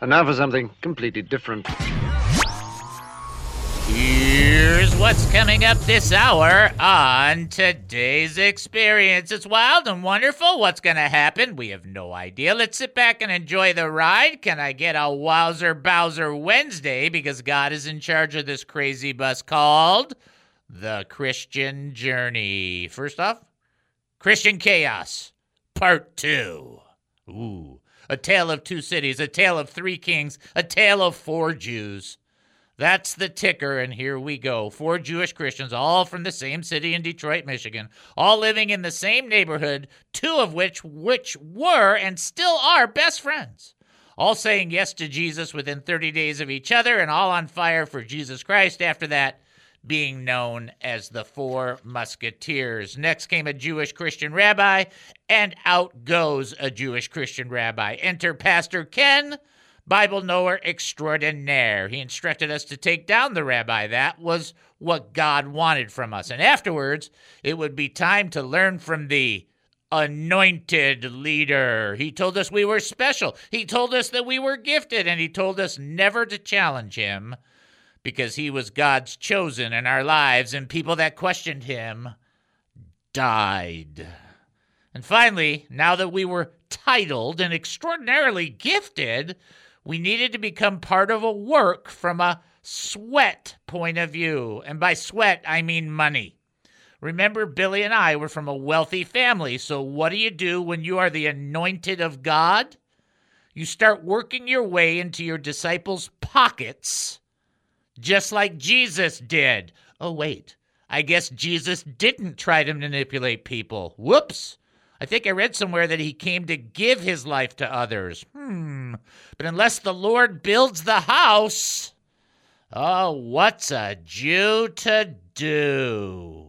And now for something completely different. Here's what's coming up this hour on today's experience. It's wild and wonderful. What's going to happen? We have no idea. Let's sit back and enjoy the ride. Can I get a Wowzer Bowser Wednesday? Because God is in charge of this crazy bus called The Christian Journey. First off, Christian Chaos, Part 2. Ooh, a tale of two cities, a tale of three kings, a tale of four Jews. That's the ticker, and here we go. Four Jewish Christians, all from the same city in Detroit, Michigan, all living in the same neighborhood, two of which which were and still are best friends. All saying yes to Jesus within 30 days of each other, and all on fire for Jesus Christ after that, being known as the Four Musketeers. Next came a Jewish Christian rabbi, and out goes a Jewish Christian rabbi. Enter Pastor Ken Bible knower extraordinaire. He instructed us to take down the rabbi. That was what God wanted from us. And afterwards, it would be time to learn from the anointed leader. He told us we were special. He told us that we were gifted, and he told us never to challenge him because he was God's chosen in our lives, and people that questioned him died. And finally, now that we were titled and extraordinarily gifted, we needed to become part of a work from a sweat point of view. And by sweat, I mean money. Remember, Billy and I were from a wealthy family. So, what do you do when you are the anointed of God? You start working your way into your disciples' pockets, just like Jesus did. Oh, wait. I guess Jesus didn't try to manipulate people. Whoops. I think I read somewhere that he came to give his life to others. Hmm. But unless the Lord builds the house, oh, what's a Jew to do?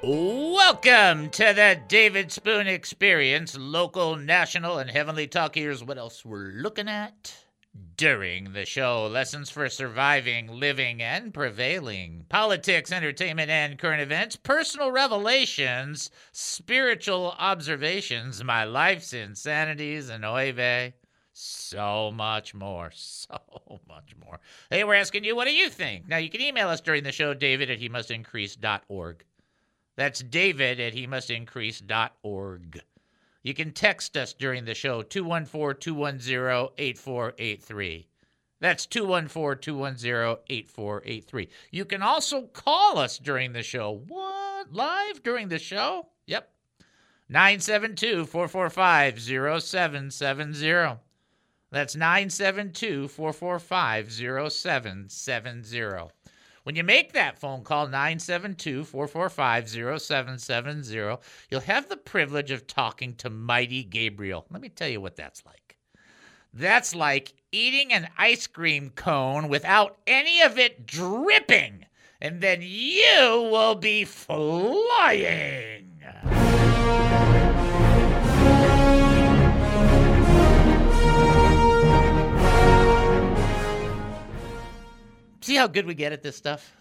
Welcome to the David Spoon Experience, local, national, and heavenly talk. Here's what else we're looking at during the show lessons for surviving, living, and prevailing, politics, entertainment, and current events, personal revelations, spiritual observations, my life's insanities, and oy so much more. So much more. Hey, we're asking you, what do you think? Now, you can email us during the show, david at he must increase.org. That's david at he must increase.org. You can text us during the show, 214 210 8483. That's 214 210 8483. You can also call us during the show. What? Live during the show? Yep. 972 445 0770. That's 972 445 0770. When you make that phone call, 972 445 0770, you'll have the privilege of talking to Mighty Gabriel. Let me tell you what that's like. That's like eating an ice cream cone without any of it dripping, and then you will be flying. See how good we get at this stuff?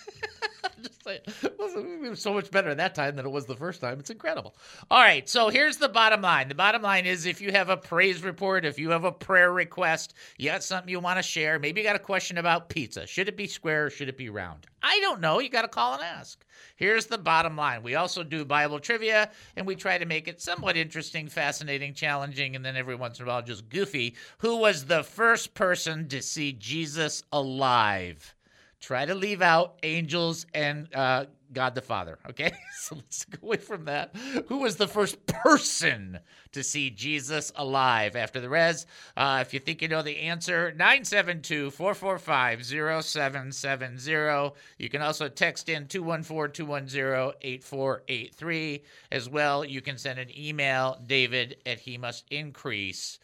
Just saying. It was so much better that time than it was the first time. It's incredible. All right, so here's the bottom line. The bottom line is if you have a praise report, if you have a prayer request, you got something you want to share, maybe you got a question about pizza. Should it be square or should it be round? I don't know. You got to call and ask. Here's the bottom line. We also do Bible trivia, and we try to make it somewhat interesting, fascinating, challenging, and then every once in a while just goofy. Who was the first person to see Jesus alive? Try to leave out angels and uh, God the Father. Okay, so let's go away from that. Who was the first person to see Jesus alive? After the res, uh, if you think you know the answer, 972 445 0770. You can also text in 214 210 8483. As well, you can send an email, david at he must increase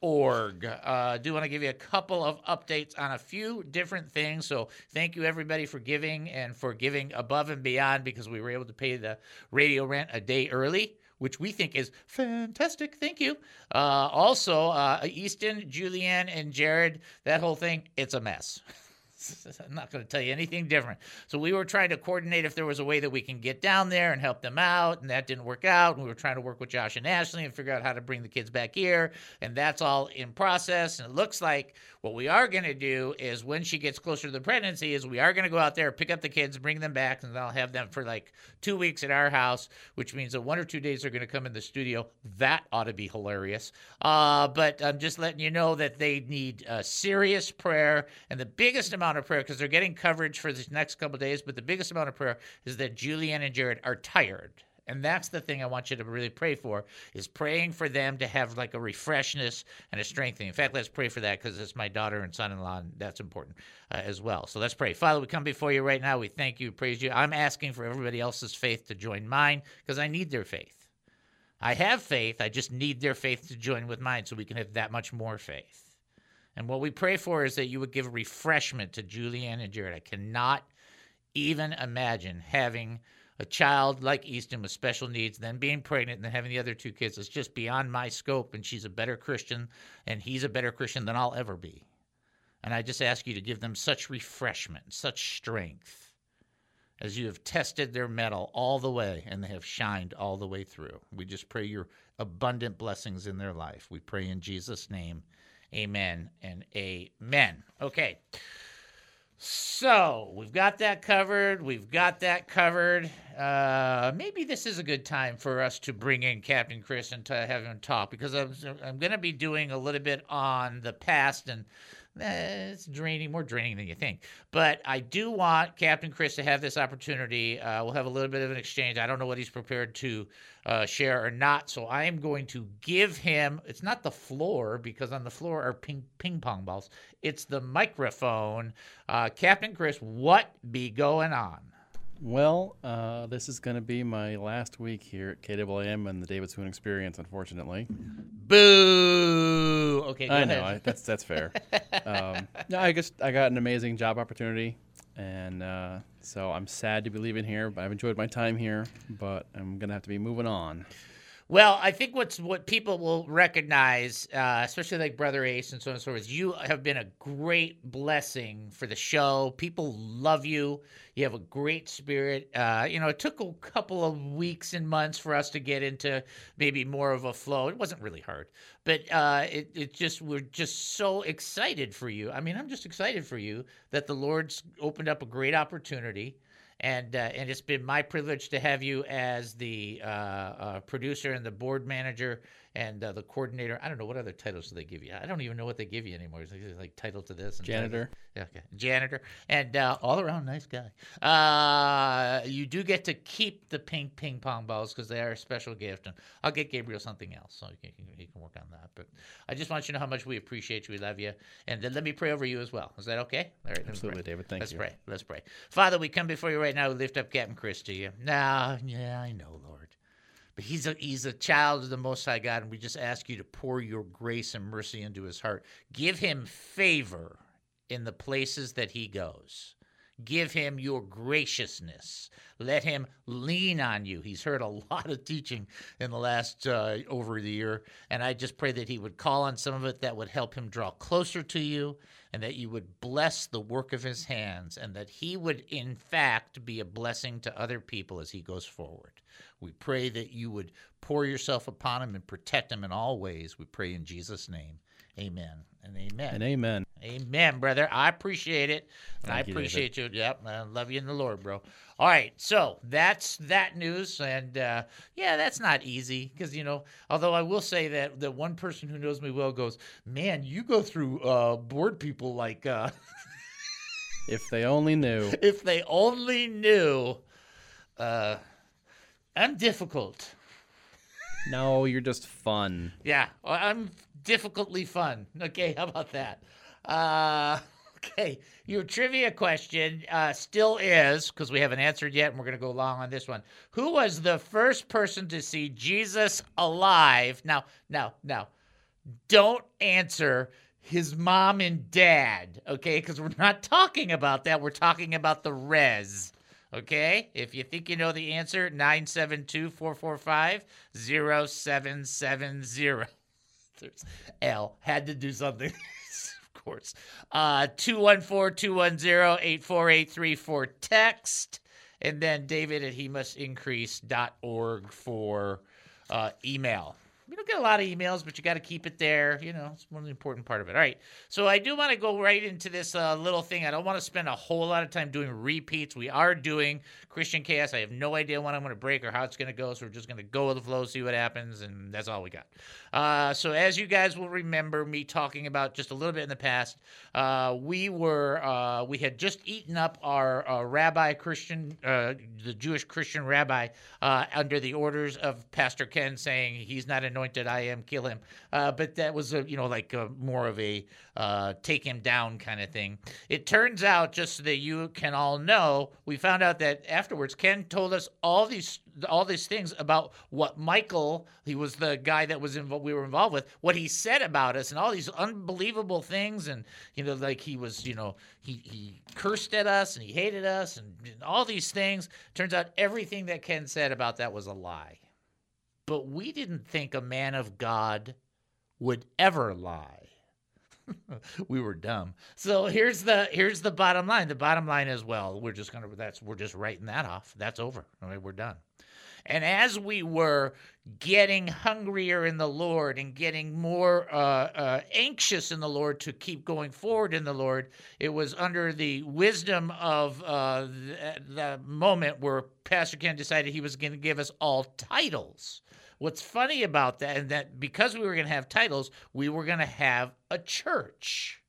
org. Uh, do want to give you a couple of updates on a few different things. So thank you everybody for giving and for giving above and beyond because we were able to pay the radio rent a day early. Which we think is fantastic. Thank you. Uh, also, uh, Easton, Julianne, and Jared, that whole thing, it's a mess. I'm not going to tell you anything different. So we were trying to coordinate if there was a way that we can get down there and help them out, and that didn't work out. And we were trying to work with Josh and Ashley and figure out how to bring the kids back here, and that's all in process. And it looks like what we are going to do is when she gets closer to the pregnancy, is we are going to go out there, pick up the kids, bring them back, and I'll have them for like two weeks at our house, which means that one or two days they're going to come in the studio. That ought to be hilarious. Uh, but I'm just letting you know that they need uh, serious prayer and the biggest amount of prayer because they're getting coverage for these next couple days. But the biggest amount of prayer is that Julianne and Jared are tired. And that's the thing I want you to really pray for is praying for them to have like a refreshness and a strengthening. In fact, let's pray for that because it's my daughter and son-in-law, and that's important uh, as well. So let's pray. Father, we come before you right now. We thank you, praise you. I'm asking for everybody else's faith to join mine because I need their faith. I have faith. I just need their faith to join with mine so we can have that much more faith. And what we pray for is that you would give refreshment to Julianne and Jared. I cannot even imagine having a child like Easton with special needs, then being pregnant, and then having the other two kids. It's just beyond my scope, and she's a better Christian, and he's a better Christian than I'll ever be. And I just ask you to give them such refreshment, such strength, as you have tested their mettle all the way, and they have shined all the way through. We just pray your abundant blessings in their life. We pray in Jesus' name. Amen and amen. Okay. So we've got that covered. We've got that covered. Uh, maybe this is a good time for us to bring in Captain Chris and to have him talk because I'm, I'm going to be doing a little bit on the past and eh, it's draining, more draining than you think. But I do want Captain Chris to have this opportunity. Uh, we'll have a little bit of an exchange. I don't know what he's prepared to uh, share or not. So I am going to give him, it's not the floor because on the floor are ping, ping pong balls, it's the microphone. Uh, Captain Chris, what be going on? Well, uh, this is going to be my last week here at KAAM and the David Spoon Experience, unfortunately. Boo! Okay, I know I, that's that's fair. um, no, I guess I got an amazing job opportunity, and uh, so I'm sad to be leaving here. But I've enjoyed my time here, but I'm gonna have to be moving on. Well, I think what's what people will recognize, uh, especially like Brother Ace and so on and so forth, you have been a great blessing for the show. People love you. You have a great spirit. Uh, you know, it took a couple of weeks and months for us to get into maybe more of a flow. It wasn't really hard, but uh, it it just we're just so excited for you. I mean, I'm just excited for you that the Lord's opened up a great opportunity and uh, and it's been my privilege to have you as the uh, uh, producer and the board manager and uh, the coordinator. I don't know what other titles do they give you. I don't even know what they give you anymore. It's like, it's like title to this and Janitor. Yeah, okay. Janitor and uh, all around nice guy. Uh, you do get to keep the pink ping pong balls because they are a special gift, and I'll get Gabriel something else so he can, he can work on that. But I just want you to know how much we appreciate you, we love you, and then let me pray over you as well. Is that okay? All right, Absolutely. David. Thank you. Let's pray. Let's pray. Father, we come before you right now. We lift up Captain Chris to you. Now, yeah, I know, Lord. But he's a he's a child of the Most High God, and we just ask you to pour your grace and mercy into his heart. Give him favor in the places that he goes. Give him your graciousness. Let him lean on you. He's heard a lot of teaching in the last uh, over the year, and I just pray that he would call on some of it that would help him draw closer to you, and that you would bless the work of his hands, and that he would, in fact, be a blessing to other people as he goes forward. We pray that you would pour yourself upon him and protect him in all ways. We pray in Jesus' name. Amen and amen. And amen. Amen, brother. I appreciate it. And I Thank you, appreciate you. Yep. I love you in the Lord, bro. All right. So that's that news. And uh, yeah, that's not easy because, you know, although I will say that the one person who knows me well goes, man, you go through uh, board people like, uh, If they only knew. if they only knew, uh, I'm difficult. No, you're just fun. Yeah, I'm difficultly fun. Okay, how about that? Uh, okay, your trivia question uh, still is because we haven't answered yet, and we're going to go long on this one. Who was the first person to see Jesus alive? Now, now, now, don't answer his mom and dad, okay? Because we're not talking about that. We're talking about the res. Okay? If you think you know the answer, 972 445 0770. Al had to do something. course. Uh 214-210-8483 for text. And then David at he must increase.org for uh, email get a lot of emails, but you got to keep it there. You know, it's one of the important part of it. All right. So I do want to go right into this uh, little thing. I don't want to spend a whole lot of time doing repeats. We are doing Christian Chaos. I have no idea when I'm going to break or how it's going to go. So we're just going to go with the flow, see what happens, and that's all we got. Uh, so as you guys will remember me talking about just a little bit in the past, uh, we were uh, we had just eaten up our uh, rabbi Christian, uh, the Jewish Christian rabbi, under the orders of Pastor Ken saying he's not an I am, kill him. Uh, but that was a you know like a, more of a uh, take him down kind of thing. It turns out, just so that you can all know, we found out that afterwards Ken told us all these all these things about what Michael, he was the guy that was involved, we were involved with, what he said about us, and all these unbelievable things, and you know, like he was, you know, he he cursed at us and he hated us, and, and all these things. Turns out everything that Ken said about that was a lie. But we didn't think a man of God would ever lie. we were dumb. So here's the here's the bottom line. The bottom line is well, we're just gonna that's we're just writing that off. That's over. All right, we're done. And as we were getting hungrier in the Lord and getting more uh, uh, anxious in the Lord to keep going forward in the Lord, it was under the wisdom of uh, the, the moment where Pastor Ken decided he was going to give us all titles. What's funny about that, and that because we were going to have titles, we were going to have a church.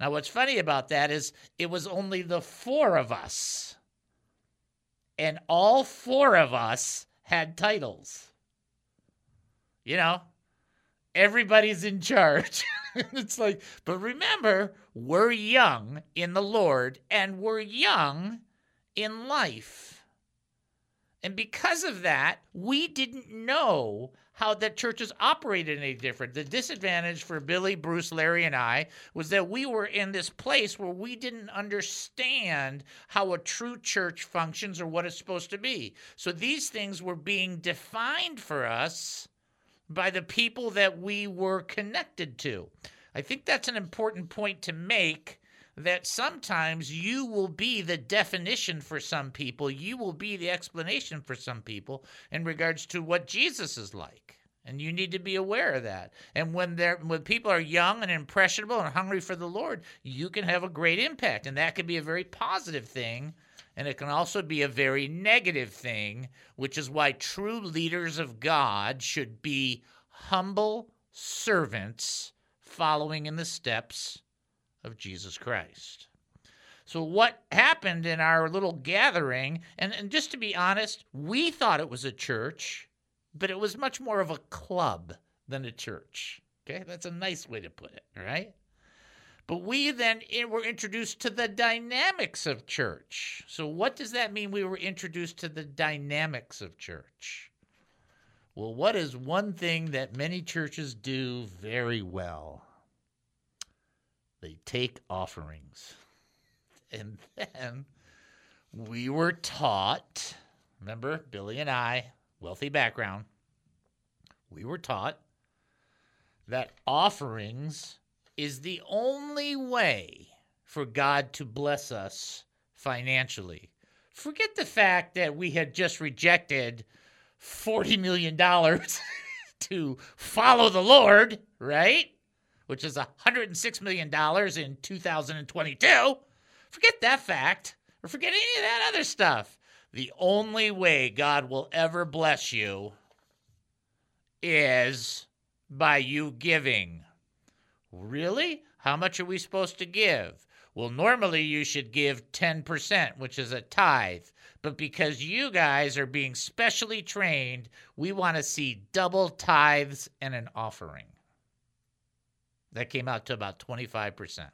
Now, what's funny about that is it was only the four of us, and all four of us had titles. You know, everybody's in charge. it's like, but remember, we're young in the Lord and we're young in life. And because of that, we didn't know how the churches operated any different. The disadvantage for Billy, Bruce, Larry, and I was that we were in this place where we didn't understand how a true church functions or what it's supposed to be. So these things were being defined for us by the people that we were connected to. I think that's an important point to make that sometimes you will be the definition for some people, you will be the explanation for some people in regards to what Jesus is like. And you need to be aware of that. And when they're when people are young and impressionable and hungry for the Lord, you can have a great impact. And that can be a very positive thing. And it can also be a very negative thing, which is why true leaders of God should be humble servants following in the steps of Jesus Christ. So, what happened in our little gathering, and, and just to be honest, we thought it was a church, but it was much more of a club than a church. Okay, that's a nice way to put it, right? But we then were introduced to the dynamics of church. So, what does that mean? We were introduced to the dynamics of church. Well, what is one thing that many churches do very well? They take offerings. And then we were taught, remember, Billy and I, wealthy background, we were taught that offerings is the only way for God to bless us financially. Forget the fact that we had just rejected $40 million to follow the Lord, right? Which is $106 million in 2022. Forget that fact, or forget any of that other stuff. The only way God will ever bless you is by you giving. Really? How much are we supposed to give? Well, normally you should give 10%, which is a tithe. But because you guys are being specially trained, we want to see double tithes and an offering. That came out to about 25%.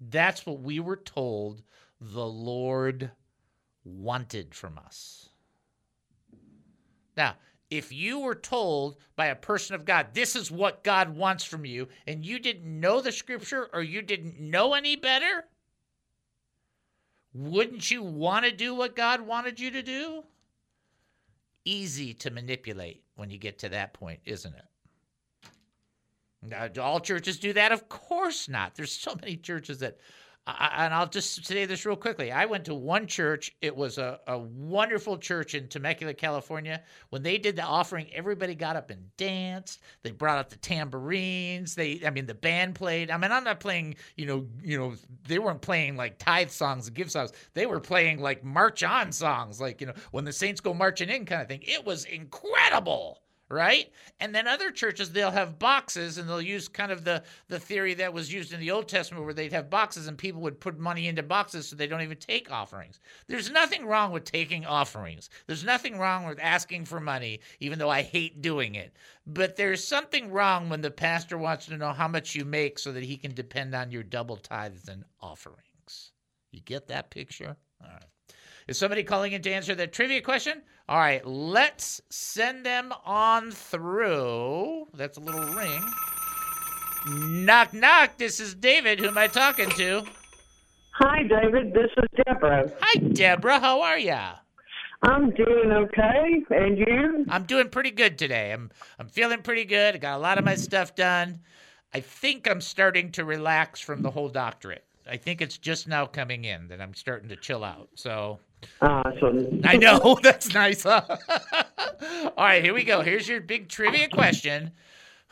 That's what we were told the Lord wanted from us. Now, if you were told by a person of God, this is what God wants from you, and you didn't know the scripture or you didn't know any better, wouldn't you want to do what God wanted you to do? Easy to manipulate when you get to that point, isn't it? Now, do all churches do that? Of course not. There's so many churches that and I'll just say this real quickly. I went to one church. It was a, a wonderful church in Temecula, California. When they did the offering, everybody got up and danced. They brought out the tambourines. They, I mean, the band played. I mean, I'm not playing, you know, you know, they weren't playing like tithe songs and give songs. They were playing like march on songs, like you know, when the saints go marching in, kind of thing. It was incredible right? And then other churches they'll have boxes and they'll use kind of the the theory that was used in the Old Testament where they'd have boxes and people would put money into boxes so they don't even take offerings. There's nothing wrong with taking offerings. There's nothing wrong with asking for money even though I hate doing it. But there's something wrong when the pastor wants to know how much you make so that he can depend on your double tithes and offerings. You get that picture? All right. Is somebody calling in to answer that trivia question? All right, let's send them on through. That's a little ring. Knock, knock. This is David. Who am I talking to? Hi, David. This is Deborah. Hi, Deborah. How are ya? I'm doing okay, and you? I'm doing pretty good today. I'm I'm feeling pretty good. I got a lot of my stuff done. I think I'm starting to relax from the whole doctorate. I think it's just now coming in that I'm starting to chill out. So Ah, awesome. I know that's nice. Huh? All right, here we go. Here's your big trivia question.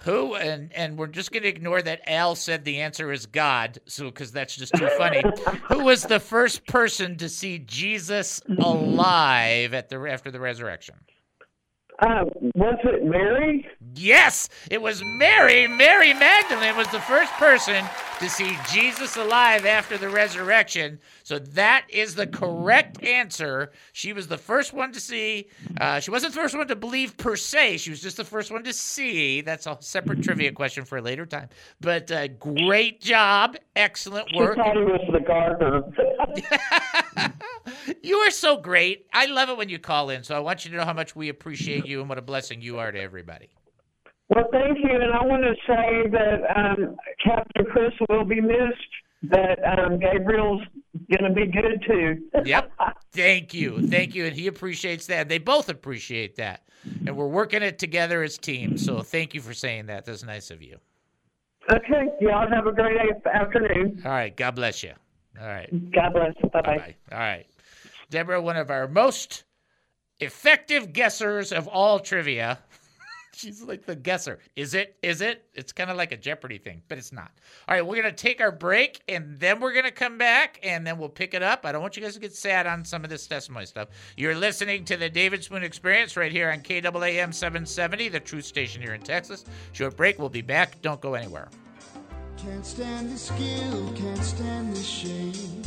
Who and and we're just going to ignore that Al said the answer is God, so because that's just too funny. Who was the first person to see Jesus alive at the after the resurrection? Uh, was it Mary? Yes, it was Mary. Mary Magdalene was the first person to see Jesus alive after the resurrection. So that is the correct answer. She was the first one to see. Uh, she wasn't the first one to believe per se. She was just the first one to see. That's a separate trivia question for a later time. But uh, great job. Excellent work. She thought he was the gardener. you are so great. I love it when you call in. So I want you to know how much we appreciate you and what a blessing you are to everybody. Well, thank you, and I want to say that um, Captain Chris will be missed. That um, Gabriel's going to be good too. yep. Thank you, thank you, and he appreciates that. They both appreciate that, and we're working it together as teams. So thank you for saying that. That's nice of you. Okay. Y'all have a great afternoon. All right. God bless you. All right. God bless. Bye bye. All right. Deborah, one of our most effective guessers of all trivia. She's like the guesser. Is it? Is it? It's kind of like a Jeopardy thing, but it's not. All right, we're going to take our break and then we're going to come back and then we'll pick it up. I don't want you guys to get sad on some of this testimony stuff. You're listening to the David Spoon Experience right here on KAAM 770, the truth station here in Texas. Short break. We'll be back. Don't go anywhere. Can't stand the skill, can't stand the shame.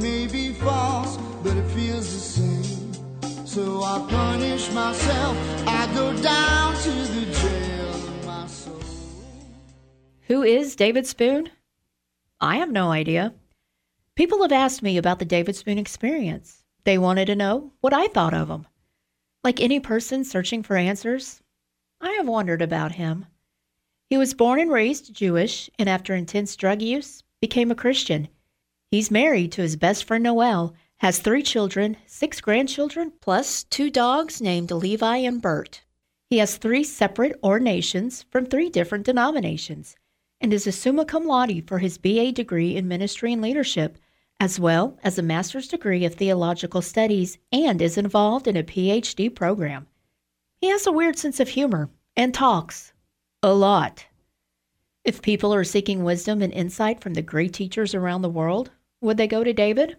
May be false, but it feels the same. So I punish myself. I go down to the jail of my soul. Who is David Spoon? I have no idea. People have asked me about the David Spoon experience. They wanted to know what I thought of him. Like any person searching for answers, I have wondered about him. He was born and raised Jewish, and after intense drug use, became a Christian. He's married to his best friend Noel has three children, six grandchildren, plus two dogs named Levi and Bert. He has three separate ordinations from three different denominations and is a summa cum laude for his BA degree in ministry and leadership, as well as a master's degree of theological studies and is involved in a PhD program. He has a weird sense of humor and talks a lot. If people are seeking wisdom and insight from the great teachers around the world, would they go to David?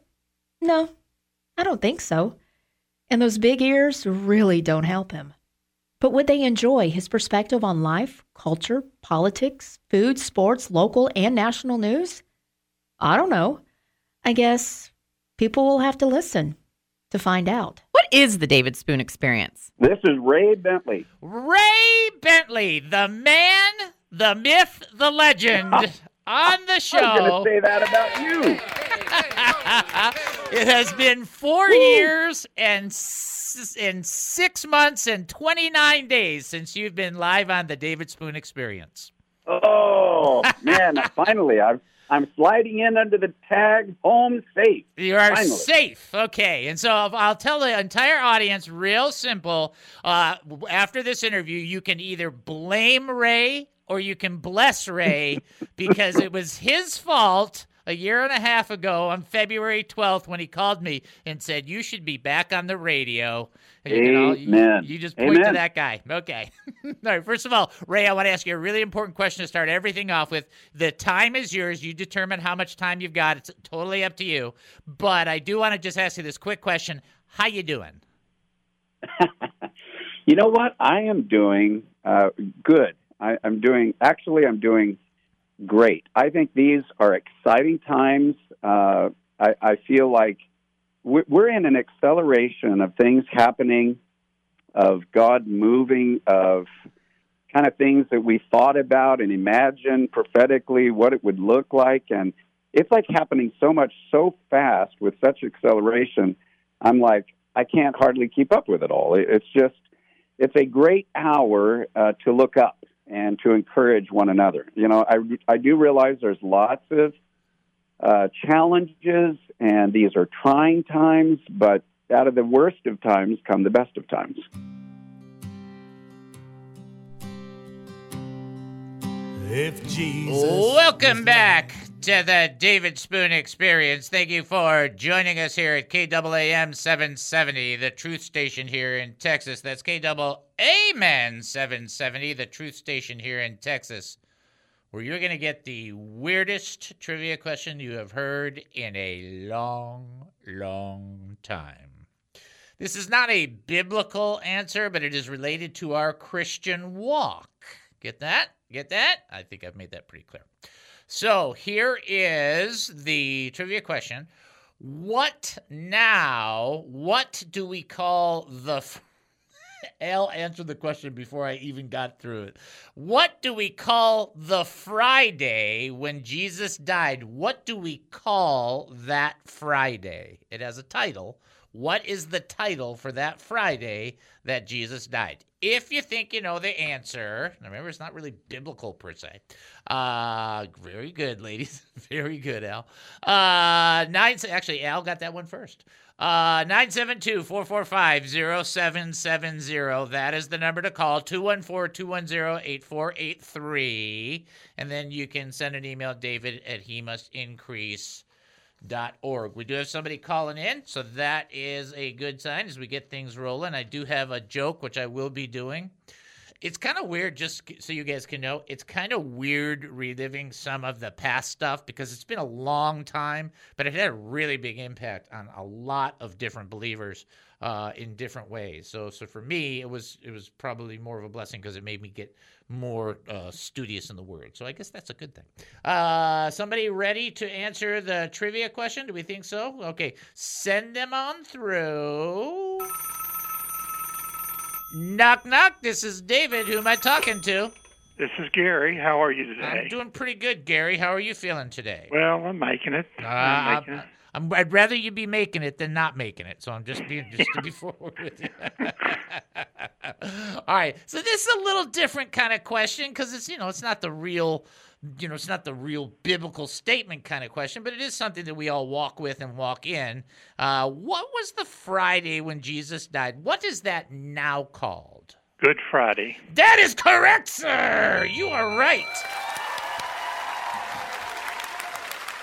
No, I don't think so. And those big ears really don't help him. But would they enjoy his perspective on life, culture, politics, food, sports, local, and national news? I don't know. I guess people will have to listen to find out. What is the David Spoon experience? This is Ray Bentley. Ray Bentley, the man, the myth, the legend on the show. I was going to say that about you. It has been four years and s- and six months and 29 days since you've been live on the David Spoon Experience. Oh man! finally, I'm I'm sliding in under the tag home safe. You are Finally. safe. Okay. And so I'll- I'll tell the entire audience real simple. Uh, after this interview, you can either blame Ray or you can bless Ray because it was his fault a year and a half ago on February 12th when he called me and said, You should be back on the radio. You, all- you- Amen. you just point to that guy. Okay. all right. First of all, Ray, I want to ask you a really important question to start everything off with. The time is yours. You determine how much time you've got. It's totally up to you. But I do want to just ask you this quick question. How you doing? You know what? I am doing uh, good. I, I'm doing actually. I'm doing great. I think these are exciting times. Uh, I, I feel like we're in an acceleration of things happening, of God moving, of kind of things that we thought about and imagined prophetically what it would look like, and it's like happening so much so fast with such acceleration. I'm like, I can't hardly keep up with it all. It's just, it's a great hour uh, to look up and to encourage one another. You know, I, I do realize there's lots of uh, challenges, and these are trying times, but out of the worst of times come the best of times. If Jesus. Welcome back to the David Spoon Experience. Thank you for joining us here at KAAM 770, the truth station here in Texas. That's KAAM 770, the truth station here in Texas, where you're going to get the weirdest trivia question you have heard in a long, long time. This is not a biblical answer, but it is related to our Christian walk. Get that? Get that? I think I've made that pretty clear. So here is the trivia question. What now? What do we call the. Al answered the question before I even got through it. What do we call the Friday when Jesus died? What do we call that Friday? It has a title. What is the title for that Friday that Jesus died? If you think you know the answer, remember it's not really biblical per se. Uh, very good, ladies. very good, Al. Uh, nine. Actually, Al got that one first. Uh, 972 445 0770. That is the number to call 214 210 8483. And then you can send an email, David at he must increase org. We do have somebody calling in, so that is a good sign as we get things rolling. I do have a joke which I will be doing. It's kind of weird, just so you guys can know. It's kind of weird reliving some of the past stuff because it's been a long time, but it had a really big impact on a lot of different believers uh, in different ways. So, so for me, it was it was probably more of a blessing because it made me get more uh, studious in the word. So I guess that's a good thing. Uh, somebody ready to answer the trivia question? Do we think so? Okay, send them on through. Knock knock. This is David. Who am I talking to? This is Gary. How are you today? I'm doing pretty good, Gary. How are you feeling today? well, I'm making it. Uh, I'm making it. I'm, I'd rather you be making it than not making it. So I'm just being just to be forward with you. All right. So this is a little different kind of question because it's you know it's not the real you know it's not the real biblical statement kind of question, but it is something that we all walk with and walk in. Uh, what was the Friday when Jesus died? What is that now called? Good Friday. That is correct, sir. You are right.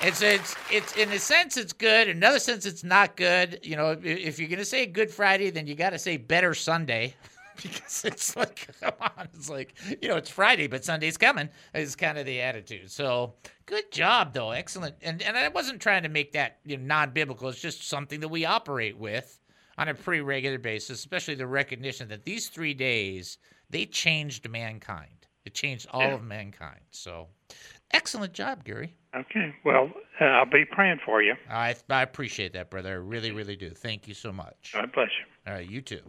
It's it's it's in a sense it's good. In another sense it's not good. You know, if, you're gonna say Good Friday, then you got to say Better Sunday, because it's like come on, it's like you know it's Friday, but Sunday's coming. Is kind of the attitude. So good job though, excellent. And and I wasn't trying to make that you know, non-biblical. It's just something that we operate with on a pretty regular basis, especially the recognition that these three days they changed mankind. It changed all Yeah. of mankind. So excellent job, Gary. Okay. Well, uh, I'll be praying for you. I I appreciate that, brother. I really, really do. Thank you so much. God bless you. All right, you too.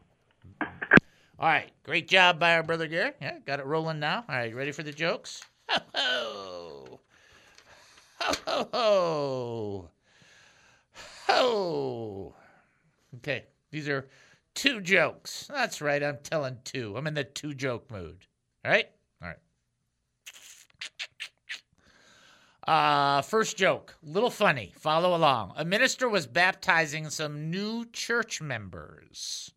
All right, great job by our brother Gary. Yeah, got it rolling now. All right, ready for the jokes? Ho ho ho ho ho. Oh. Okay. These are two jokes. That's right. I'm telling two. I'm in the two joke mood. All right? All right. Uh, first joke, little funny. Follow along. A minister was baptizing some new church members.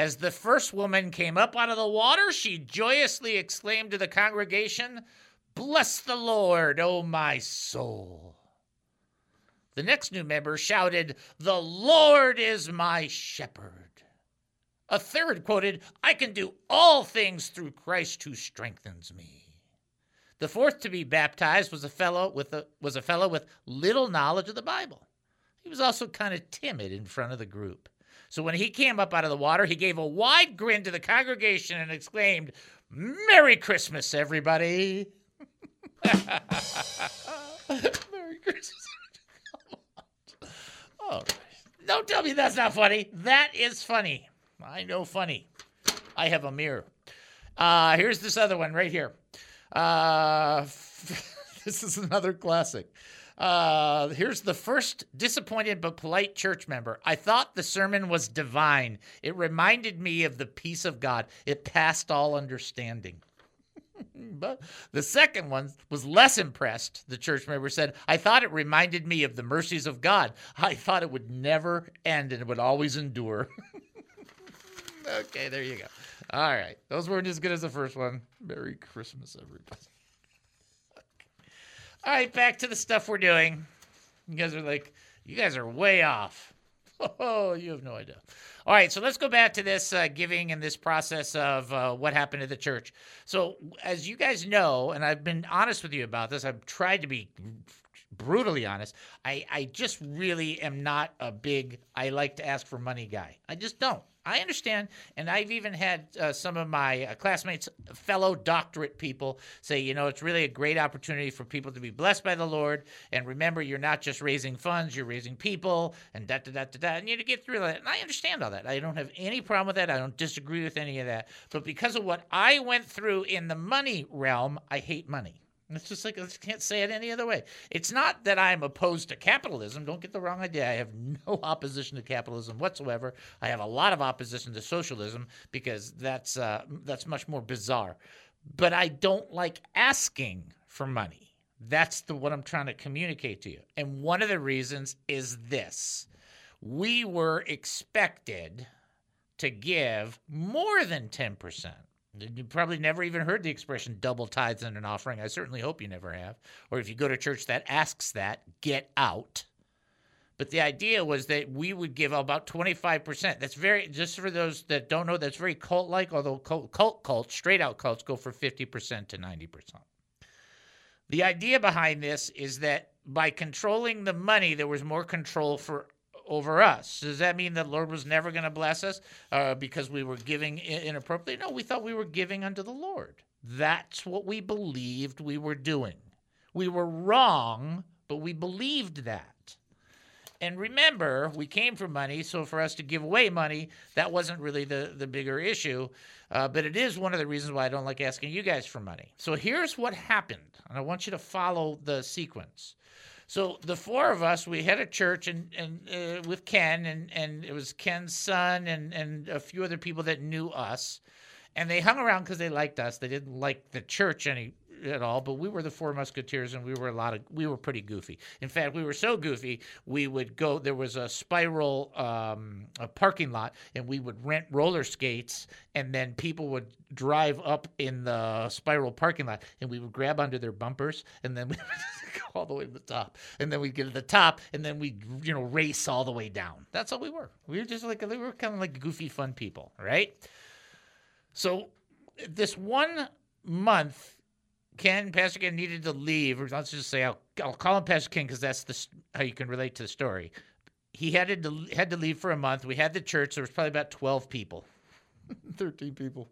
As the first woman came up out of the water, she joyously exclaimed to the congregation, Bless the Lord, O my soul. The next new member shouted, The Lord is my shepherd. A third quoted, I can do all things through Christ who strengthens me. The fourth to be baptized was a fellow with a, was a fellow with little knowledge of the Bible. He was also kind of timid in front of the group. So when he came up out of the water, he gave a wide grin to the congregation and exclaimed, Merry Christmas, everybody. Merry Christmas. oh, don't tell me that's not funny. That is funny. I know funny. I have a mirror. Uh, here's this other one right here. Uh, this is another classic. Uh, here's the first disappointed but polite church member. I thought the sermon was divine. It reminded me of the peace of God. It passed all understanding. but the second one was less impressed. The church member said, I thought it reminded me of the mercies of God. I thought it would never end and it would always endure. okay, there you go. All right. Those weren't as good as the first one. Merry Christmas, everybody. All right, back to the stuff we're doing. You guys are like, you guys are way off. Oh, you have no idea. All right, so let's go back to this uh, giving and this process of uh, what happened to the church. So, as you guys know, and I've been honest with you about this, I've tried to be brutally honest. I, I just really am not a big, I like to ask for money guy. I just don't. I understand, and I've even had uh, some of my uh, classmates, fellow doctorate people, say, you know, it's really a great opportunity for people to be blessed by the Lord. And remember, you're not just raising funds, you're raising people, and da da da da da. And you get through that. And I understand all that. I don't have any problem with that. I don't disagree with any of that. But because of what I went through in the money realm, I hate money. It's just like I can't say it any other way. It's not that I'm opposed to capitalism. Don't get the wrong idea. I have no opposition to capitalism whatsoever. I have a lot of opposition to socialism because that's uh, that's much more bizarre. But I don't like asking for money. That's the what I'm trying to communicate to you. And one of the reasons is this: we were expected to give more than ten percent. You probably never even heard the expression double tithes and an offering. I certainly hope you never have. Or if you go to church that asks that, get out. But the idea was that we would give about 25%. That's very, just for those that don't know, that's very cult like, although cult, cult cults, straight out cults, go for 50% to 90%. The idea behind this is that by controlling the money, there was more control for over us. Does that mean that Lord was never going to bless us uh, because we were giving inappropriately? No, we thought we were giving unto the Lord. That's what we believed we were doing. We were wrong, but we believed that. And remember, we came from money, so for us to give away money, that wasn't really the, the bigger issue. Uh, but it is one of the reasons why I don't like asking you guys for money. So here's what happened, and I want you to follow the sequence. So the four of us, we had a church and, and uh, with Ken, and, and it was Ken's son and, and a few other people that knew us. And they hung around because they liked us. They didn't like the church any at all, but we were the Four Musketeers, and we were a lot of we were pretty goofy. In fact, we were so goofy we would go. There was a spiral um, a parking lot, and we would rent roller skates, and then people would drive up in the spiral parking lot, and we would grab onto their bumpers, and then we would go all the way to the top, and then we'd get to the top, and then we'd you know race all the way down. That's all we were. We were just like we were kind of like goofy, fun people, right? So this one month Ken, Pastor Ken needed to leave, let's just say I'll, I'll call him Pastor Ken because that's the, how you can relate to the story. He had to had to leave for a month. We had the church. There was probably about twelve people, thirteen people,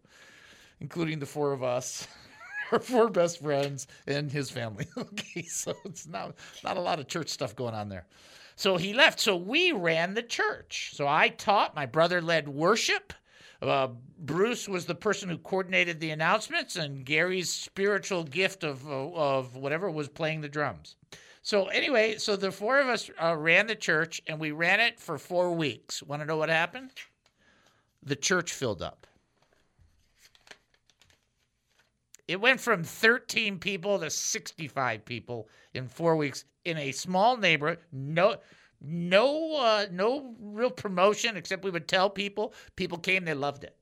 including the four of us, our four best friends and his family. okay, so it's not not a lot of church stuff going on there. So he left. So we ran the church. So I taught. My brother led worship. Uh, Bruce was the person who coordinated the announcements, and Gary's spiritual gift of uh, of whatever was playing the drums. So anyway, so the four of us uh, ran the church, and we ran it for four weeks. Want to know what happened? The church filled up. It went from 13 people to 65 people in four weeks in a small neighborhood. No, no, uh, no real promotion except we would tell people. People came, they loved it.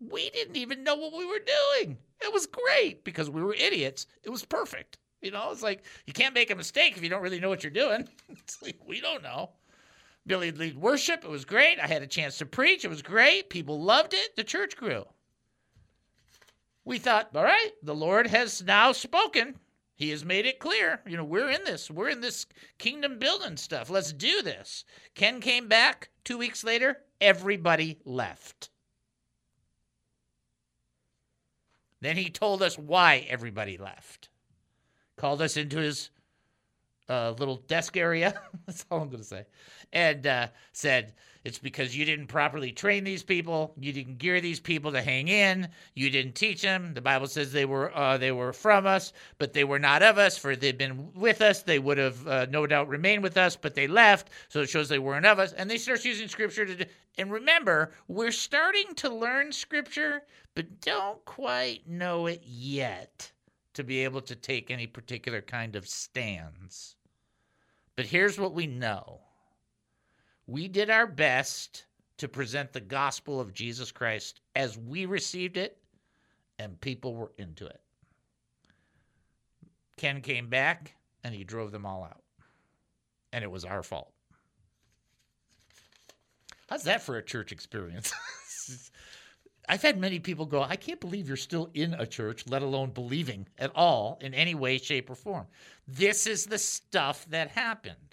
We didn't even know what we were doing. It was great because we were idiots. It was perfect. You know, it's like you can't make a mistake if you don't really know what you're doing. It's like, we don't know. Billy lead worship. It was great. I had a chance to preach. It was great. People loved it. The church grew. We thought, all right, the Lord has now spoken. He has made it clear. You know, we're in this. We're in this kingdom building stuff. Let's do this. Ken came back two weeks later. Everybody left. Then he told us why everybody left. Called us into his uh, little desk area. That's all I'm going to say. And uh, said, it's because you didn't properly train these people. You didn't gear these people to hang in. You didn't teach them. The Bible says they were uh, they were from us, but they were not of us. For they'd been with us, they would have uh, no doubt remained with us, but they left. So it shows they weren't of us. And they start using Scripture to. And remember, we're starting to learn Scripture, but don't quite know it yet to be able to take any particular kind of stands. But here's what we know we did our best to present the gospel of Jesus Christ as we received it, and people were into it. Ken came back and he drove them all out. And it was our fault. How's that for a church experience? I've had many people go, I can't believe you're still in a church, let alone believing at all in any way, shape, or form. This is the stuff that happened.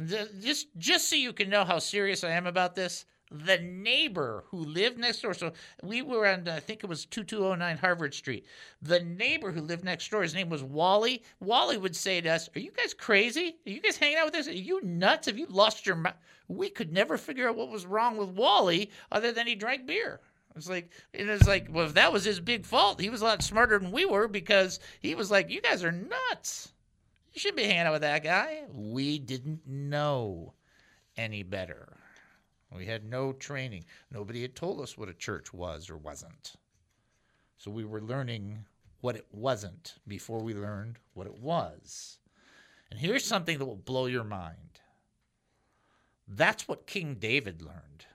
And just just so you can know how serious I am about this, the neighbor who lived next door. So we were on, I think it was 2209 Harvard Street. The neighbor who lived next door, his name was Wally. Wally would say to us, Are you guys crazy? Are you guys hanging out with us? Are you nuts? Have you lost your mind? We could never figure out what was wrong with Wally other than he drank beer. It's like it was like, well, if that was his big fault, he was a lot smarter than we were because he was like, You guys are nuts. You shouldn't be hanging out with that guy. We didn't know any better. We had no training. Nobody had told us what a church was or wasn't. So we were learning what it wasn't before we learned what it was. And here's something that will blow your mind. That's what King David learned.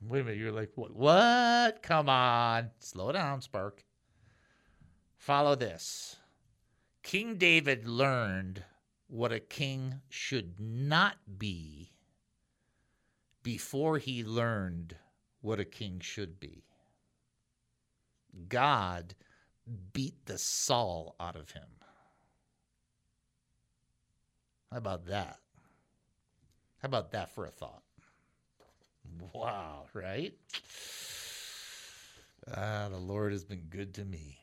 Wait a minute, you're like, what? What? Come on. Slow down, Spark. Follow this. King David learned what a king should not be before he learned what a king should be. God beat the Saul out of him. How about that? How about that for a thought? Wow, right? Ah, the Lord has been good to me.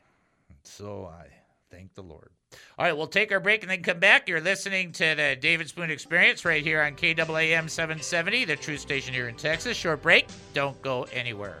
So I thank the Lord. All right, we'll take our break and then come back. You're listening to the David Spoon Experience right here on KAAM 770, the true station here in Texas. Short break. Don't go anywhere.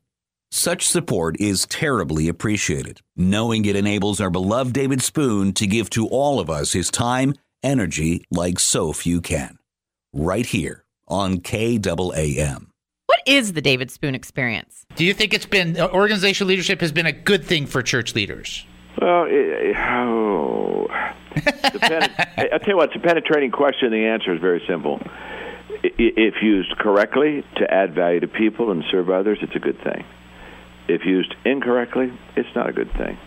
Such support is terribly appreciated, knowing it enables our beloved David Spoon to give to all of us his time, energy like so few can. Right here on KAAM. What is the David Spoon experience? Do you think it's been uh, organizational leadership has been a good thing for church leaders? Well, it, oh, pen, I tell you what, it's a penetrating question. The answer is very simple. If used correctly to add value to people and serve others, it's a good thing. If used incorrectly, it's not a good thing.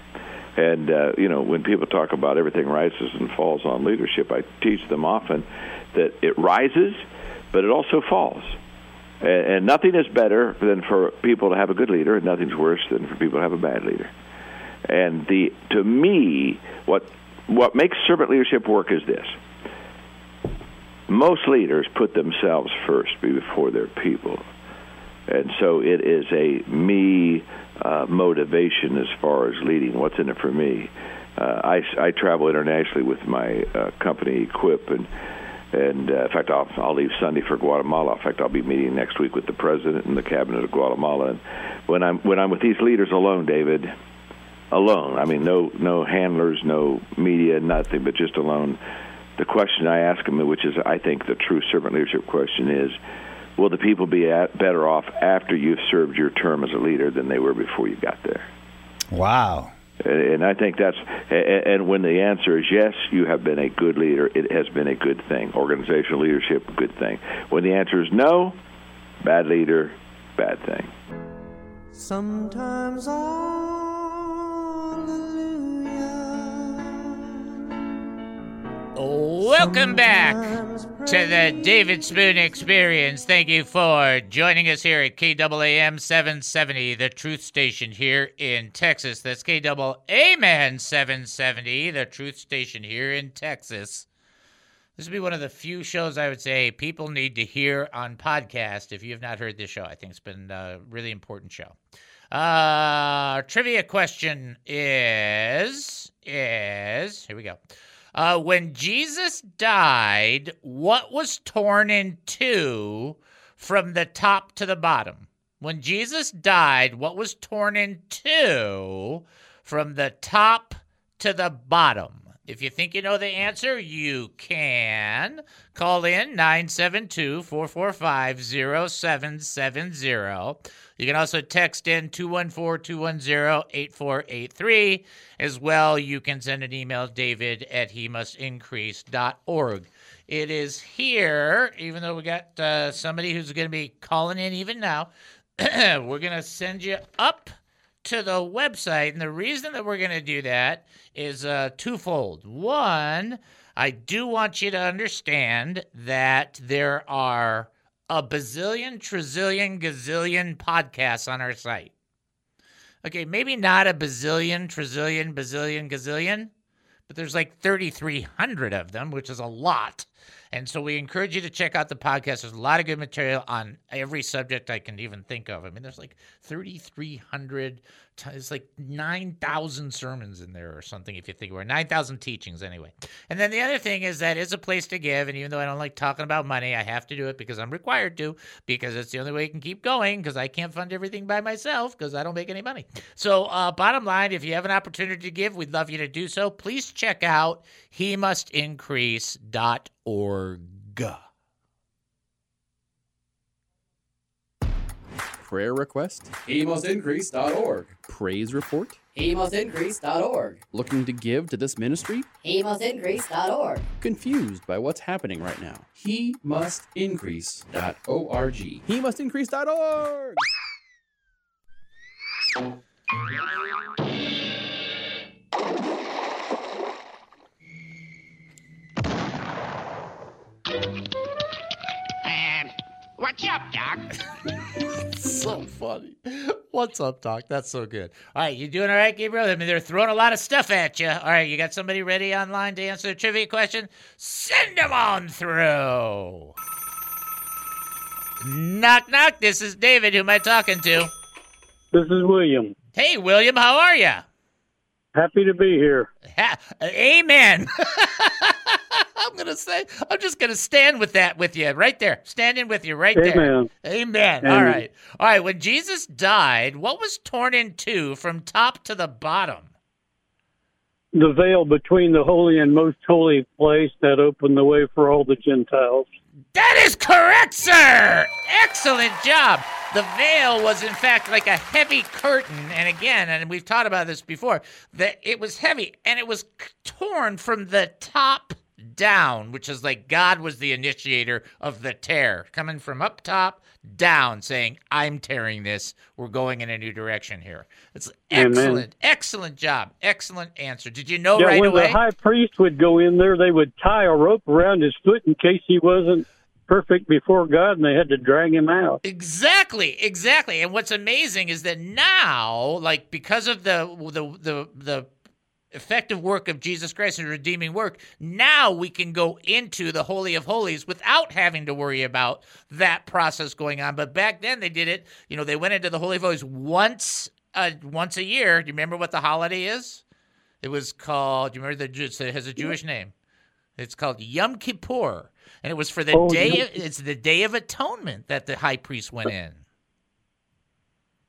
And uh, you know, when people talk about everything rises and falls on leadership, I teach them often that it rises, but it also falls. And, and nothing is better than for people to have a good leader, and nothing's worse than for people to have a bad leader. And the to me, what what makes servant leadership work is this. Most leaders put themselves first before their people. And so it is a me uh, motivation as far as leading. What's in it for me? Uh, I, I travel internationally with my uh, company, Equip, and and uh, in fact, I'll, I'll leave Sunday for Guatemala. In fact, I'll be meeting next week with the president and the cabinet of Guatemala. And when I'm when I'm with these leaders alone, David, alone. I mean, no no handlers, no media, nothing, but just alone. The question I ask them, which is I think the true servant leadership question, is will the people be at, better off after you've served your term as a leader than they were before you got there? Wow. And I think that's, and when the answer is yes, you have been a good leader, it has been a good thing. Organizational leadership, good thing. When the answer is no, bad leader, bad thing. Sometimes Welcome back to the David Spoon Experience. Thank you for joining us here at KAAM 770, the truth station here in Texas. That's KAAM 770, the truth station here in Texas. This would be one of the few shows I would say people need to hear on podcast if you have not heard this show. I think it's been a really important show. Uh, trivia question is is here we go. Uh, when Jesus died, what was torn in two from the top to the bottom? When Jesus died, what was torn in two from the top to the bottom? If you think you know the answer, you can call in 972 445 0770. You can also text in 214 210 8483. As well, you can send an email, david at he must increase.org. It is here, even though we got uh, somebody who's going to be calling in even now, we're going to send you up to the website. And the reason that we're going to do that is uh, twofold. One, I do want you to understand that there are a bazillion, trizillion, gazillion podcasts on our site. Okay, maybe not a bazillion, trizillion, bazillion, gazillion, but there's like 3,300 of them, which is a lot. And so we encourage you to check out the podcast. There's a lot of good material on every subject I can even think of. I mean, there's like 3,300, it's like 9,000 sermons in there or something, if you think we're 9,000 teachings anyway. And then the other thing is that is a place to give. And even though I don't like talking about money, I have to do it because I'm required to, because it's the only way you can keep going, because I can't fund everything by myself because I don't make any money. So, uh, bottom line, if you have an opportunity to give, we'd love you to do so. Please check out he must Prayer request? HeMustIncrease.org. Praise report? HeMustIncrease.org. Looking to give to this ministry? HeMustIncrease.org. Confused by what's happening right now? HeMustIncrease.org. HeMustIncrease.org. What's up, Doc? so funny. What's up, Doc? That's so good. All right, you doing all right, Gabriel? I mean, they're throwing a lot of stuff at you. All right, you got somebody ready online to answer the trivia question? Send them on through. Knock, knock. This is David. Who am I talking to? This is William. Hey, William, how are you? Happy to be here. Ha- amen. I'm gonna say. I'm just gonna stand with that with you right there. Standing with you right Amen. there. Amen. Amen. All right. All right. When Jesus died, what was torn in two from top to the bottom? The veil between the holy and most holy place that opened the way for all the Gentiles. That is correct, sir. Excellent job. The veil was, in fact, like a heavy curtain. And again, and we've talked about this before, that it was heavy and it was torn from the top down, which is like God was the initiator of the tear, coming from up top down, saying, I'm tearing this. We're going in a new direction here. It's Amen. excellent, excellent job. Excellent answer. Did you know yeah, right when away? the high priest would go in there, they would tie a rope around his foot in case he wasn't perfect before God, and they had to drag him out. Exactly, exactly. And what's amazing is that now, like because of the the the the effective work of Jesus Christ and redeeming work, now we can go into the holy of holies without having to worry about that process going on. But back then they did it, you know, they went into the holy of holies once uh, once a year. Do you remember what the holiday is? It was called. Do you remember the? It has a Jewish name. It's called Yom Kippur, and it was for the Oh, day. It's the Day of Atonement that the high priest went in.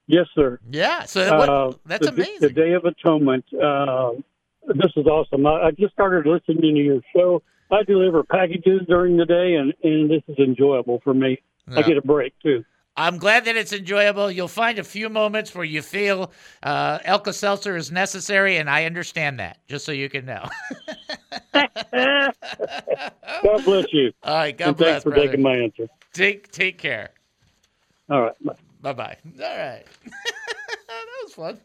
Yes, sir. Yeah, so what, Uh, that's the, amazing. The Day of Atonement. Uh, this is awesome. I, I just started listening to your show. I deliver packages during the day, and, and this is enjoyable for me. I get a break, too. I'm glad that it's enjoyable. You'll find a few moments where you feel uh, Alka-Seltzer is necessary, and I understand that, just so you can know. God bless you. All right, God and bless, thanks for brother. taking my answer. Take take care. All right. Bye bye. All right. that was fun.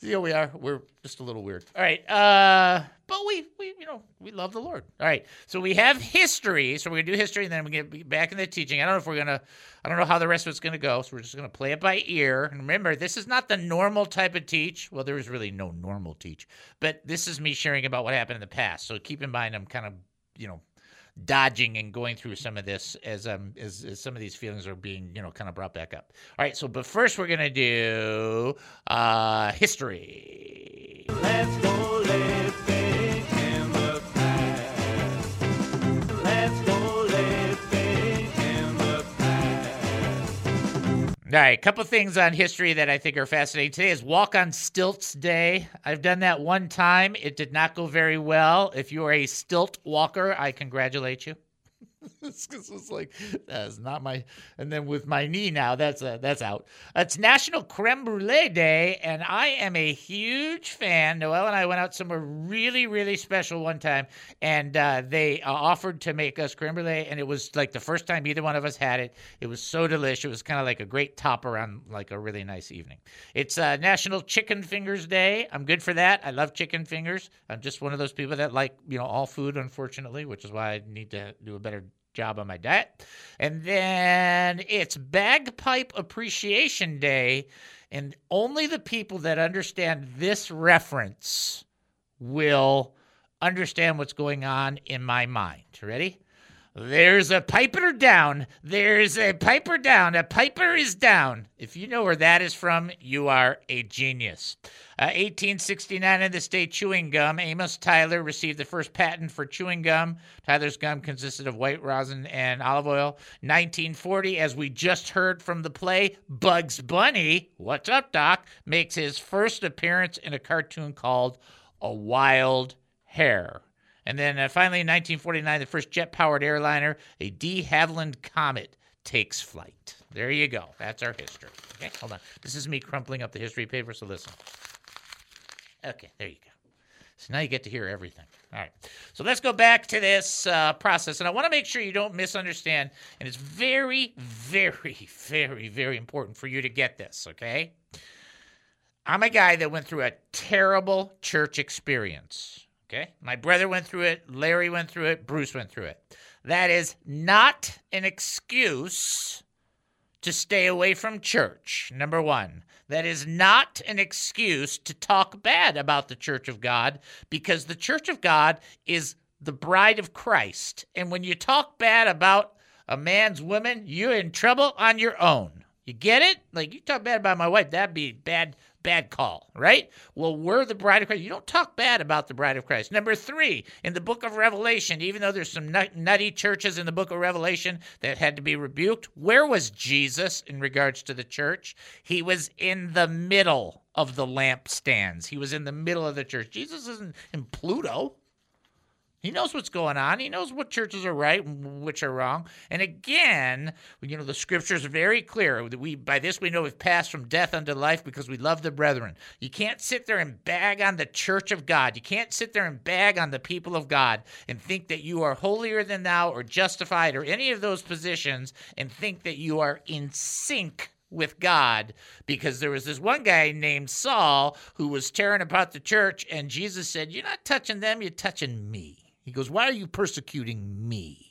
Here we are. We're just a little weird. All right. Uh, but we, we, you know, we love the Lord. All right. So we have history. So we're gonna do history, and then we get back in the teaching. I don't know if we're gonna. I don't know how the rest of it's gonna go. So we're just gonna play it by ear. And remember, this is not the normal type of teach. Well, there is really no normal teach, but this is me sharing about what happened in the past. So keep in mind, I'm kind of, you know, dodging and going through some of this as um as, as some of these feelings are being you know kind of brought back up. All right so but first we're gonna do uh history. Let's go living all right a couple things on history that i think are fascinating. Today is walk on stilts day. I've done that one time. It did not go very well. If you are a stilt walker i congratulate you this is like that's not my and then with my knee now that's uh, that's out. It's national creme brulee day and i am a huge fan. Noel and i went out somewhere really really special one time and uh, they uh, offered to make us creme brulee and it was like the first time either one of us had it. It was so delicious it was kind of like a great topper on like a really nice evening. It's uh, national chicken fingers day. I'm good for that. I love chicken fingers. I'm just one of those people that like you know all food unfortunately which is why i need to do a better job on my diet. And then it's Bagpipe Appreciation Day, and only the people that understand this reference will understand what's going on in my mind. Ready? There's a piper down. There's a piper down. A piper is down. If you know where that is from, you are a genius. Uh, 1869 in the state chewing gum. Amos Tyler received the first patent for chewing gum. Tyler's gum consisted of white rosin and olive oil. 1940, as we just heard from the play, Bugs Bunny, what's up, Doc, makes his first appearance in a cartoon called A Wild Hare. And then uh, finally, in 1949, the first jet powered airliner, a de Havilland Comet, takes flight. There you go. That's our history. Okay, hold on. This is me crumpling up the history paper, so listen. Okay, there you go. So now you get to hear everything. All right. So let's go back to this uh, process. And I want to make sure you don't misunderstand. And it's very, very, very, very important for you to get this, okay? I'm a guy that went through a terrible church experience. Okay. My brother went through it. Larry went through it. Bruce went through it. That is not an excuse to stay away from church. Number one, that is not an excuse to talk bad about the church of God because the church of God is the bride of Christ. And when you talk bad about a man's woman, you're in trouble on your own. You get it? Like you talk bad about my wife, that'd be bad, bad call, right? Well, we're the bride of Christ. You don't talk bad about the bride of Christ. Number three, in the book of Revelation, even though there's some nutty churches in the book of Revelation that had to be rebuked, where was Jesus in regards to the church? He was in the middle of the lampstands. He was in the middle of the church. Jesus isn't in Pluto. He knows what's going on. He knows what churches are right and which are wrong. And again, you know, the scriptures are very clear. that We by this we know we've passed from death unto life because we love the brethren. You can't sit there and bag on the church of God. You can't sit there and bag on the people of God and think that you are holier than thou or justified or any of those positions and think that you are in sync with God because there was this one guy named Saul who was tearing apart the church, and Jesus said, You're not touching them, you're touching me. He goes, Why are you persecuting me?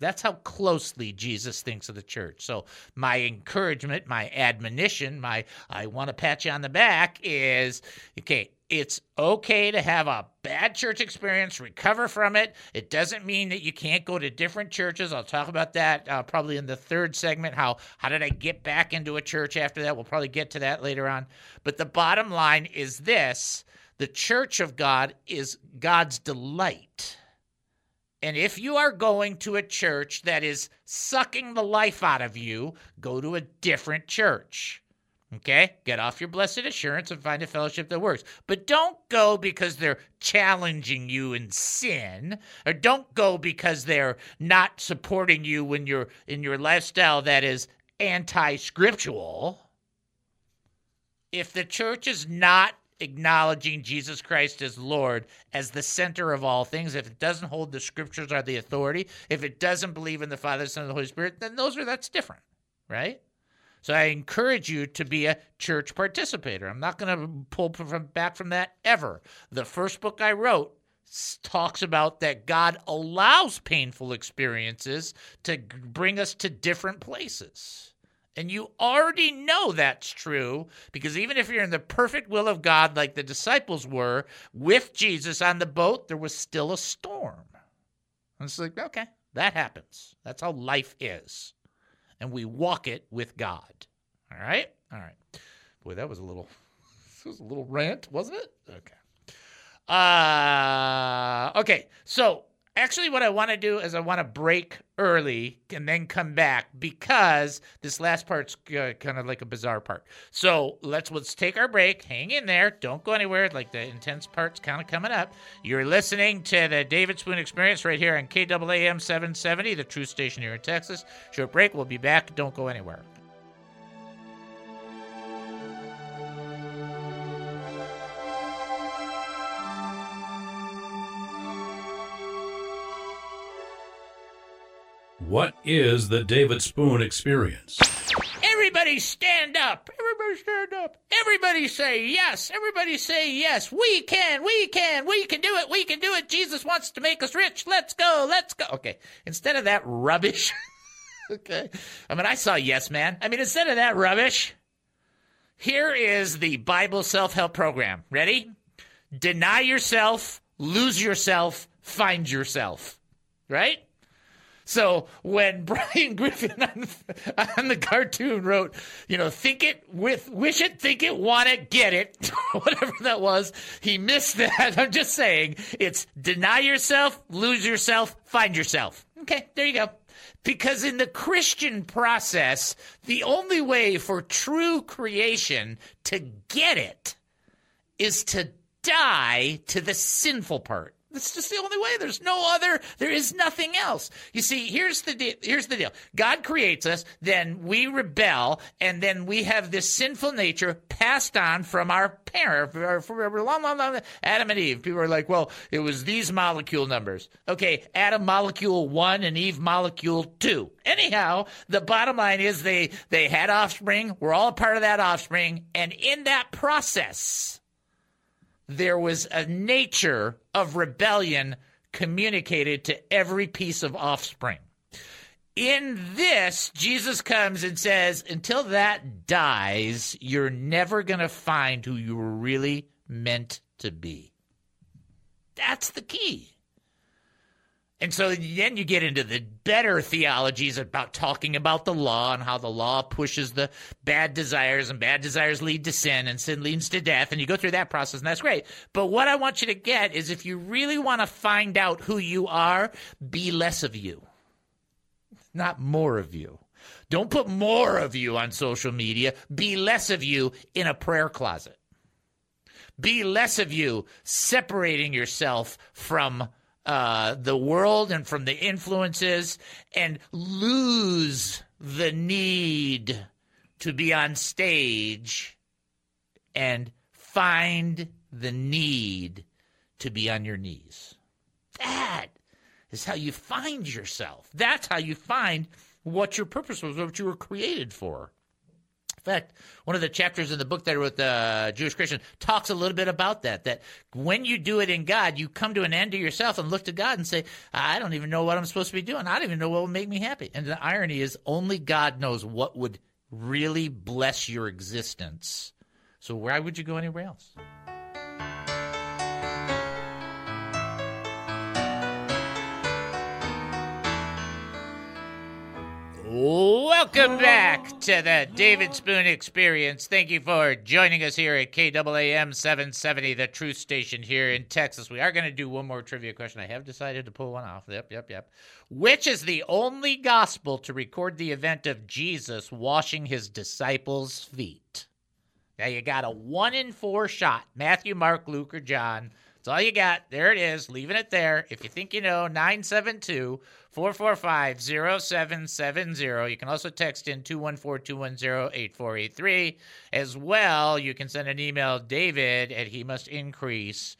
That's how closely Jesus thinks of the church. So, my encouragement, my admonition, my I want to pat you on the back is okay, it's okay to have a bad church experience, recover from it. It doesn't mean that you can't go to different churches. I'll talk about that uh, probably in the third segment. How how did I get back into a church after that? We'll probably get to that later on. But the bottom line is this: the church of God is God's delight. And if you are going to a church that is sucking the life out of you, go to a different church. Okay? Get off your blessed assurance and find a fellowship that works. But don't go because they're challenging you in sin, or don't go because they're not supporting you when you're in your lifestyle that is anti-scriptural. If the church is not acknowledging Jesus Christ as Lord, as the center of all things, if it doesn't hold the scriptures are the authority, if it doesn't believe in the Father, Son, and the Holy Spirit, then those are that's different, right? So I encourage you to be a church participator. I'm not going to pull from back from that ever. The first book I wrote talks about that God allows painful experiences to bring us to different places. And you already know that's true because even if you're in the perfect will of God, like the disciples were with Jesus on the boat, there was still a storm. And it's like, okay, that happens. That's how life is. And we walk it with God. All right? All right. Boy, that was a little that was a little rant, wasn't it? Okay. Uh okay. So actually what I want to do is I want to break early and then come back because this last part's uh, kind of like a bizarre part. So let's let's take our break. Hang in there. Don't go anywhere. Like the intense part's kind of coming up. You're listening to the David Spoon Experience right here on KAAM 770, the true station here in Texas. Short break. We'll be back. Don't go anywhere. What is the David Spoon Experience? Everybody stand up. Everybody stand up. Everybody say yes. Everybody say yes. We can. We can. We can do it. We can do it. Jesus wants to make us rich. Let's go. Let's go. Okay. Instead of that rubbish. okay. I mean, I saw Yes Man. I mean, instead of that rubbish, here is the Bible self help program. Ready? Deny yourself, lose yourself, find yourself. Right? So when Brian Griffin on, on the cartoon wrote, you know, think it with, wish it, think it, want it, get it, whatever that was, he missed that. I'm just saying it's deny yourself, lose yourself, find yourself. Okay, there you go. Because in the Christian process, the only way for true creation to get it is to die to the sinful part. That's just the only way. There's no other. There is nothing else. You see, here's the deal. Here's the deal. God creates us, then we rebel, and then we have this sinful nature passed on from our parent. Adam and Eve. People are like, well, it was these molecule numbers. Okay, Adam molecule one and Eve molecule two. Anyhow, the bottom line is they they had offspring. We're all part of that offspring, and in that process there was a nature of rebellion communicated to every piece of offspring. In this, Jesus comes and says, until that dies, you're never going to find who you were really meant to be. That's the key. And so then you get into the better theologies about talking about the law and how the law pushes the bad desires and bad desires lead to sin and sin leads to death. And you go through that process and that's great. But what I want you to get is if you really want to find out who you are, be less of you, not more of you. Don't put more of you on social media. Be less of you in a prayer closet. Be less of you separating yourself from uh, the world and from the influences and lose the need to be on stage and find the need to be on your knees. That is how you find yourself. That's how you find what your purpose was, what you were created for. Fact, one of the chapters in the book that I wrote, the Jewish Christian, talks a little bit about that. That when you do it in God, you come to an end to yourself and look to God and say, I don't even know what I'm supposed to be doing. I don't even know what will make me happy. And the irony is, only God knows what would really bless your existence. So why would you go anywhere else? Welcome back to the David Spoon Experience. Thank you for joining us here at KAAM 770, the truth station here in Texas. We are going to do one more trivia question. I have decided to pull one off. Yep, yep, yep. Which is the only gospel to record the event of Jesus washing his disciples' feet? Now you got a one in four shot Matthew, Mark, Luke, or John. That's all you got. There it is. Leaving it there. If you think you know, 972 445 0770. You can also text in 214 210 8483. As well, you can send an email, david at he must increase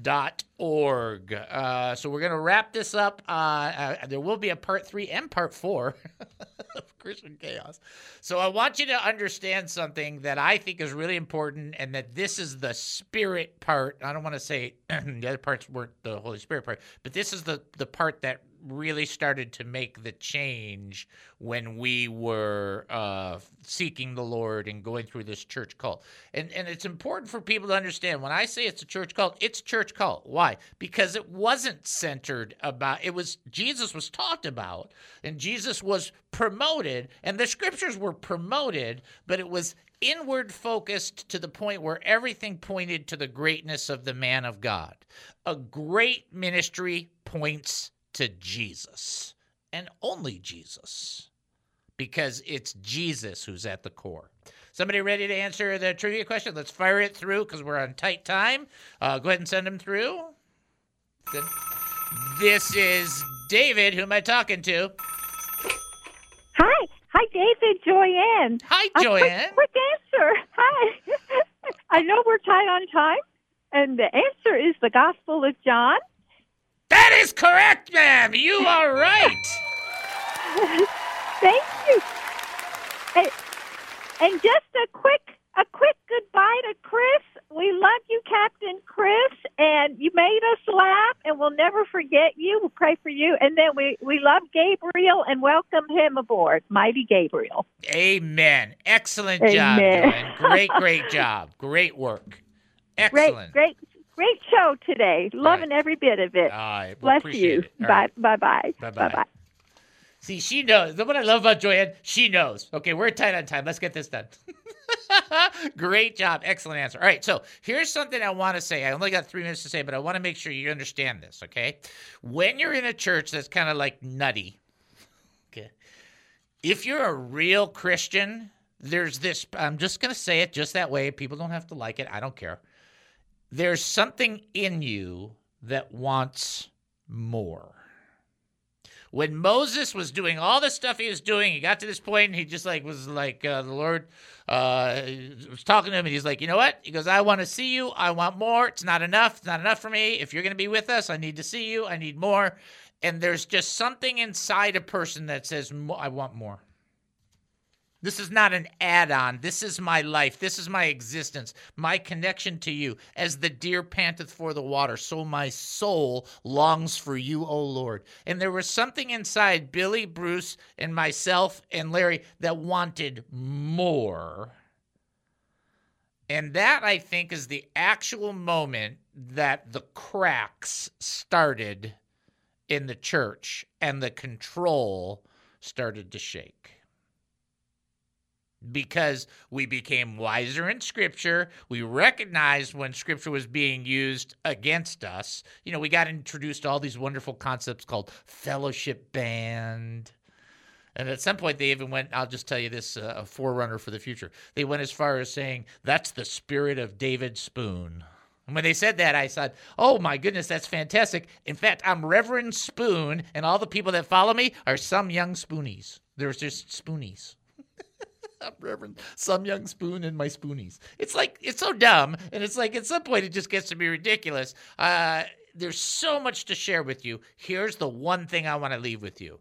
dot org. Uh, so we're going to wrap this up. Uh, uh, there will be a part three and part four of Christian Kaos. So I want you to understand something that I think is really important, and that this is the spirit part. I don't want to say the other parts weren't the Holy Spirit part, but this is the the part that really started to make the change when we were uh, seeking the Lord and going through this church cult. And and it's important for people to understand when I say it's a church cult, it's church cult. Why? Because it wasn't centered about it was Jesus was talked about and Jesus was promoted and the scriptures were promoted, but it was inward focused to the point where everything pointed to the greatness of the man of God. A great ministry points to Jesus and only Jesus because it's Jesus who's at the core. Somebody ready to answer the trivia question? Let's fire it through because we're on tight time. Uh, go ahead and send them through. Good. This is David. Who am I talking to? Hi. Hi, David. Joanne. Hi, A quick- quick, answer. Hi. I know we're tight on time, and the answer is the Gospel of John. That is correct, ma'am. You are right. Thank you. And, and just a quick, a quick goodbye to Chris. We love you, Captain Chris, and you made us laugh, and we'll never forget you. We'll pray for you, and then we we love Gabriel and welcome him aboard, Mighty Gabriel. Amen. Excellent job, Amen. Joanne. Great, great job. Great work. Excellent. great, great show today. Loving every bit of it. All right. Well, Bless appreciate you. Bye, right. bye, bye, Bye-bye. bye. See, she knows. What I love about Joanne, she knows. Okay, we're tight on time. Let's get this done. Great job. Excellent answer. All right, so here's something I want to say. I only got three minutes to say, but I want to make sure you understand this, okay? When you're in a church that's kind of like nutty, okay, if you're a real Christian, there's this, I'm just going to say it just that way. People don't have to like it. I don't care. There's something in you that wants more when Moses was doing all the stuff he was doing, he got to this point and he just like was like uh, the Lord uh, was talking to him and he's like, you know what? He goes, I want to see you. I want more. It's not enough. It's not enough for me. If you're going to be with us, I need to see you. I need more. And there's just something inside a person that says, I want more. This is not an add on. This is my life. This is my existence, my connection to you. As the deer panteth for the water, so my soul longs for you, O Lord. And there was something inside Billy, Bruce, and myself and Larry that wanted more. And that, I think, is the actual moment that the cracks started in the church and the control started to shake because we became wiser in scripture we recognized when scripture was being used against us you know we got introduced to all these wonderful concepts called fellowship band and at some point they even went i'll just tell you this uh, a forerunner for the future they went as far as saying that's the spirit of david spoon and when they said that, I said, Oh my goodness, that's fantastic. In fact, I'm Reverend Spoon, and all the people that follow me are some young spoonies. There's just spoonies. I'm Reverend Sun Myung spoon and my spoonies. It's like, it's so dumb. And it's like, at some point, it just gets to be ridiculous. Uh, there's so much to share with you. Here's the one thing I want to leave with you.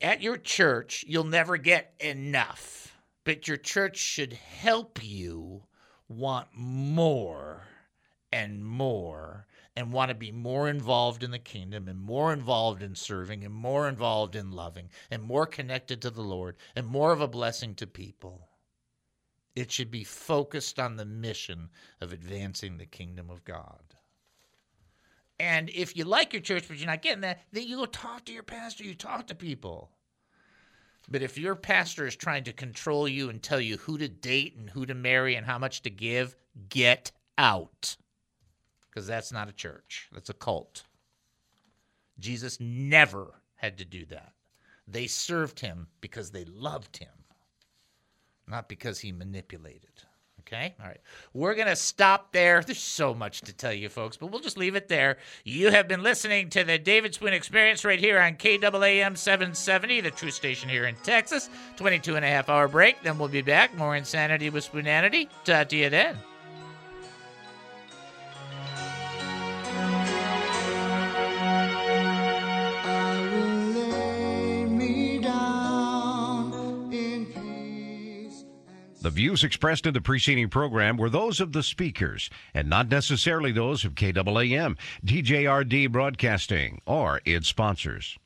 At your church, you'll never get enough, but your church should help you want more and more and want to be more involved in the kingdom and more involved in serving and more involved in loving and more connected to the Lord and more of a blessing to people. It should be focused on the mission of advancing the kingdom of God. And if you like your church, but you're not getting that, then you go talk to your pastor, you talk to people. But if your pastor is trying to control you and tell you who to date and who to marry and how much to give, get out. Because that's not a church, that's a cult. Jesus never had to do that. They served him because they loved him, not because he manipulated. Okay? All right. We're going to stop there. There's so much to tell you, folks, but we'll just leave it there. You have been listening to the David Spoon Experience right here on KAAM 770, the true station here in Texas. 22 and a half hour break. Then we'll be back. More insanity with Spoonanity. Talk to you then. The views expressed in the preceding program were those of the speakers and not necessarily those of KAAM, DJRD Broadcasting, or its sponsors.